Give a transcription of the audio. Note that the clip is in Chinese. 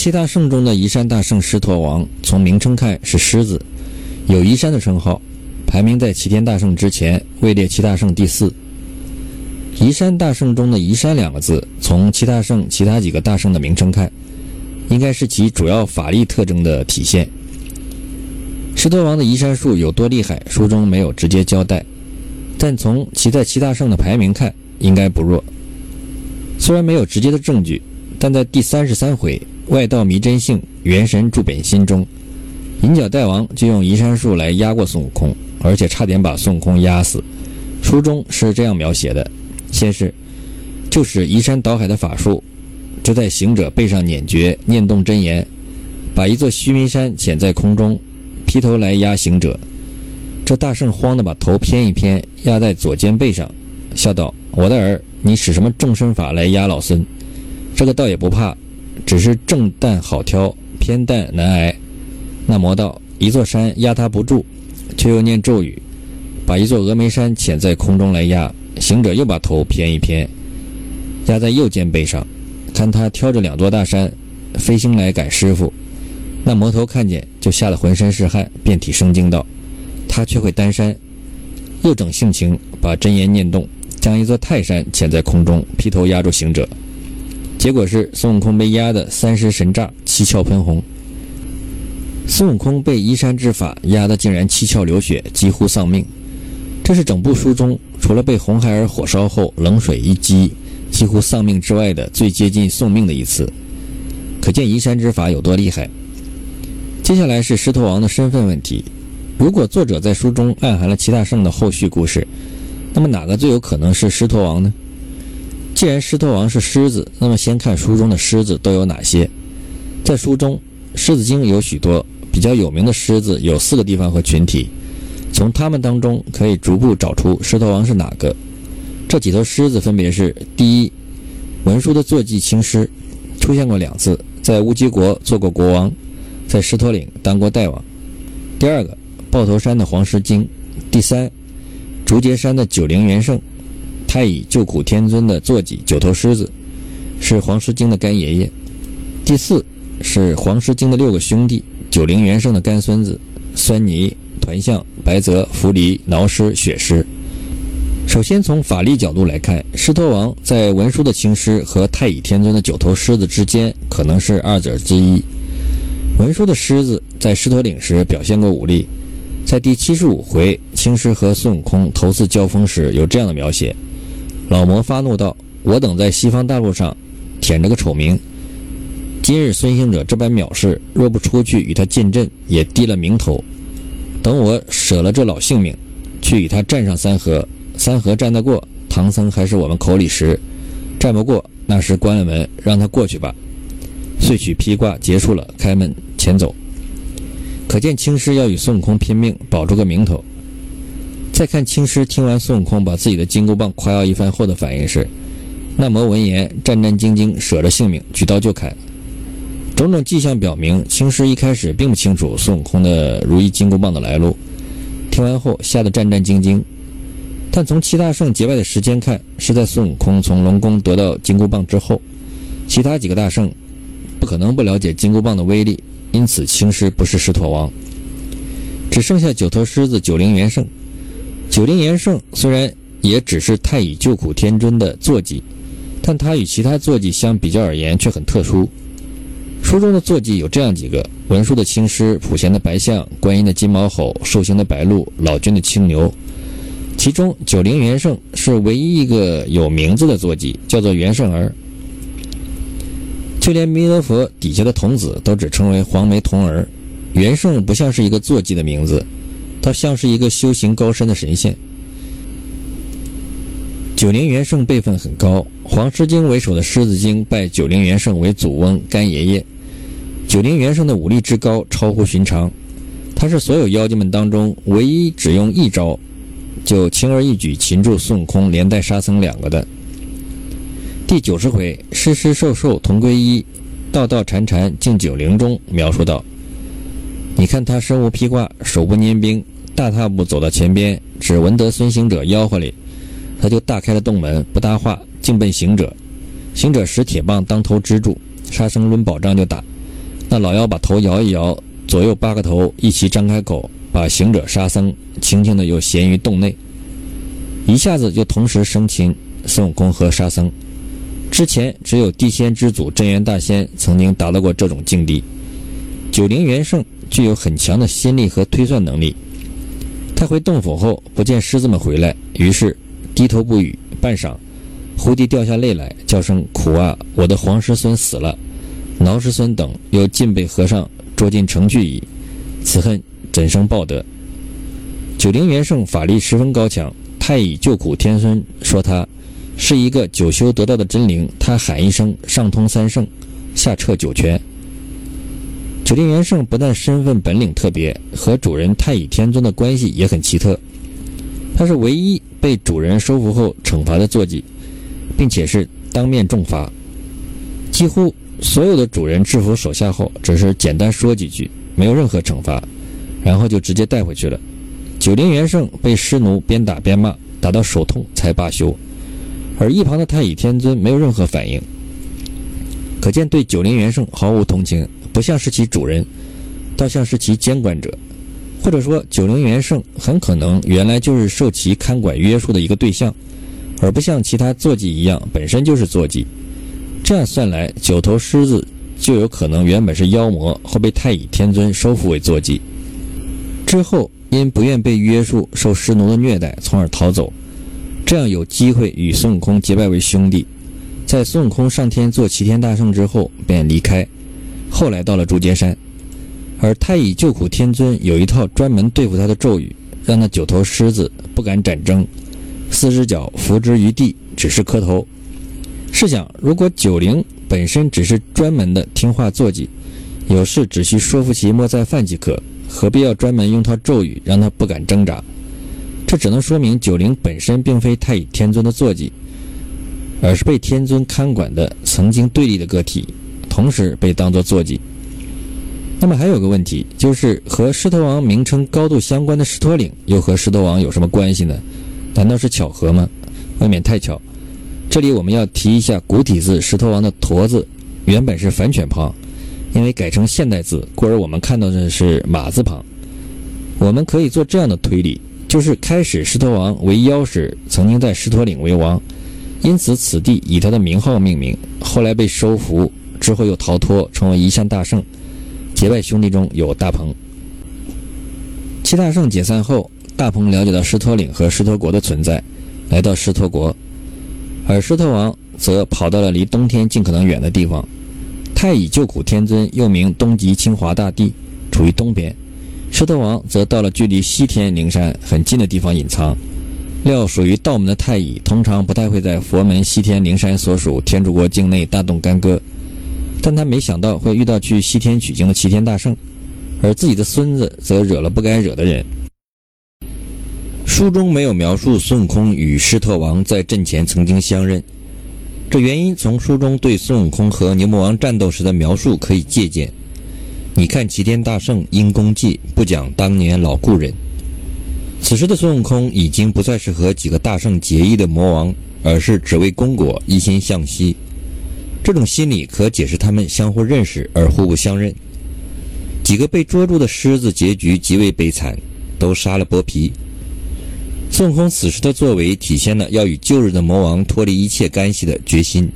七大圣中的移山大圣狮驼王，从名称看是狮子，有移山的称号，排名在齐天大圣之前，位列七大圣第四。移山大圣中的“移山”两个字，从七大圣其他几个大圣的名称看，应该是其主要法力特征的体现。狮驼王的移山术有多厉害，书中没有直接交代，但从其在七大圣的排名看，应该不弱。虽然没有直接的证据，但在第三十三回“外道迷真性，元神住本心”中，银角大王就用移山术来压过孙悟空，而且差点把孙悟空压死。书中是这样描写的。先是，就使移山倒海的法术，就在行者背上捻诀，念动真言，把一座须弥山潜在空中，劈头来压行者。这大圣慌的把头偏一偏，压在左肩背上，笑道：“我的儿，你使什么重身法来压老孙？这个倒也不怕，只是正担好挑，偏担难挨。”那魔道一座山压他不住，却又念咒语，把一座峨眉山潜在空中来压。行者又把头偏一偏，压在右肩背上，看他挑着两座大山飞行来赶师傅。那魔头看见，就吓得浑身是汗，遍体生惊道：“他却会单山。”又整性情，把真言念动，将一座泰山潜在空中，劈头压住行者。结果是孙悟空被压得三尸神炸，七窍喷红。孙悟空被移山之法压得竟然七窍流血，几乎丧命。这是整部书中。除了被红孩儿火烧后冷水一击几乎丧命之外的最接近送命的一次，可见移山之法有多厉害。接下来是狮驼王的身份问题。如果作者在书中暗含了齐大圣的后续故事，那么哪个最有可能是狮驼王呢？既然狮驼王是狮子，那么先看书中的狮子都有哪些。在书中，《狮子经》有许多比较有名的狮子，有四个地方和群体。从他们当中可以逐步找出狮驼王是哪个。这几头狮子分别是：第一，文殊的坐骑青狮，出现过两次，在乌鸡国做过国王，在狮驼岭当过大王；第二个，豹头山的黄狮精；第三，竹节山的九灵元圣，太乙救苦天尊的坐骑九头狮子，是黄狮精的干爷爷；第四是黄狮精的六个兄弟，九灵元圣的干孙子，酸泥。团象、白泽、伏离、挠狮、血狮。首先从法力角度来看，狮驼王在文殊的青狮和太乙天尊的九头狮子之间，可能是二者之一。文殊的狮子在狮驼岭时表现过武力，在第七十五回青狮和孙悟空头次交锋时有这样的描写：老魔发怒道：“我等在西方大陆上舔着个丑名，今日孙行者这般藐视，若不出去与他进阵，也低了名头。”等我舍了这老性命，去与他战上三合，三合战得过，唐僧还是我们口里食；战不过，那时关了门，让他过去吧。遂取披挂结束了，开门前走。可见青狮要与孙悟空拼命，保住个名头。再看青狮听完孙悟空把自己的金箍棒夸耀一番后的反应是：那魔闻言，战战兢兢，舍着性命，举刀就砍。种种迹象表明，青狮一开始并不清楚孙悟空的如意金箍棒的来路。听完后，吓得战战兢兢。但从七大圣结拜的时间看，是在孙悟空从龙宫得到金箍棒之后。其他几个大圣不可能不了解金箍棒的威力，因此青狮不是狮驼王。只剩下九头狮子九灵元圣。九灵元圣虽然也只是太乙救苦天尊的坐骑，但他与其他坐骑相比较而言却很特殊。书中的坐骑有这样几个：文殊的青狮、普贤的白象、观音的金毛猴、寿星的白鹿、老君的青牛。其中九灵元圣是唯一一个有名字的坐骑，叫做元圣儿。就连弥勒佛底下的童子都只称为黄眉童儿。元圣不像是一个坐骑的名字，他像是一个修行高深的神仙。九灵元圣辈分很高，黄狮精为首的狮子精拜九灵元圣为祖翁干爷爷。九灵元圣的武力之高超乎寻常，他是所有妖精们当中唯一只用一招就轻而易举擒住孙悟空，连带沙僧两个的。第九十回“狮狮兽兽同归一，道道缠缠敬九灵”中描述道：“你看他身无披挂，手不拈兵，大踏步走到前边，只闻得孙行者吆喝哩，他就大开了洞门，不搭话，径奔行者。行者使铁棒当头支住，沙僧抡宝杖就打。”那老妖把头摇一摇，左右八个头一齐张开口，把行者沙僧轻轻的又衔于洞内，一下子就同时生擒孙悟空和沙僧。之前只有地仙之祖镇元大仙曾经达到过这种境地。九灵元圣具有很强的心力和推算能力。他回洞府后不见狮子们回来，于是低头不语。半晌，忽地掉下泪来，叫声苦啊！我的黄师孙死了，挠师孙等又尽被和尚捉进城去矣。此恨怎生报得？九灵元圣法力十分高强，太乙救苦天孙说他。是一个九修得道的真灵，他喊一声，上通三圣，下彻九泉。九灵元圣不但身份本领特别，和主人太乙天尊的关系也很奇特。他是唯一被主人收服后惩罚的坐骑，并且是当面重罚。几乎所有的主人制服手下后，只是简单说几句，没有任何惩罚，然后就直接带回去了。九灵元圣被师奴边打边骂，打到手痛才罢休。而一旁的太乙天尊没有任何反应，可见对九灵元圣毫无同情，不像是其主人，倒像是其监管者，或者说九灵元圣很可能原来就是受其看管约束的一个对象，而不像其他坐骑一样本身就是坐骑。这样算来，九头狮子就有可能原本是妖魔，后被太乙天尊收服为坐骑，之后因不愿被约束，受师奴的虐待，从而逃走。这样有机会与孙悟空结拜为兄弟，在孙悟空上天做齐天大圣之后便离开，后来到了竹节山，而太乙救苦天尊有一套专门对付他的咒语，让那九头狮子不敢展征，四只脚伏之于地，只是磕头。试想，如果九灵本身只是专门的听话坐骑，有事只需说服其莫再犯即可，何必要专门用套咒语让他不敢挣扎？这只能说明九灵本身并非太乙天尊的坐骑，而是被天尊看管的曾经对立的个体，同时被当作坐骑。那么还有个问题，就是和狮驼王名称高度相关的狮驼岭，又和狮驼王有什么关系呢？难道是巧合吗？未免太巧。这里我们要提一下古体字狮驼王的“驼”字，原本是反犬旁，因为改成现代字，故而我们看到的是马字旁。我们可以做这样的推理。就是开始狮驼王为妖时，曾经在狮驼岭为王，因此此地以他的名号命名。后来被收服之后又逃脱，成为一向大圣。结拜兄弟中有大鹏。七大圣解散后，大鹏了解到狮驼岭和狮驼国的存在，来到狮驼国，而狮驼王则跑到了离东天尽可能远的地方。太乙救苦天尊又名东极清华大帝，处于东边。狮驼王则到了距离西天灵山很近的地方隐藏。料属于道门的太乙，通常不太会在佛门西天灵山所属天竺国境内大动干戈，但他没想到会遇到去西天取经的齐天大圣，而自己的孙子则惹了不该惹的人。书中没有描述孙悟空与狮驼王在阵前曾经相认，这原因从书中对孙悟空和牛魔王战斗时的描述可以借鉴。你看齐天大圣因功绩不讲当年老故人。此时的孙悟空已经不再是和几个大圣结义的魔王，而是只为功果一心向西。这种心理可解释他们相互认识而互不相认。几个被捉住的狮子结局极为悲惨，都杀了剥皮。孙悟空此时的作为体现了要与旧日的魔王脱离一切干系的决心。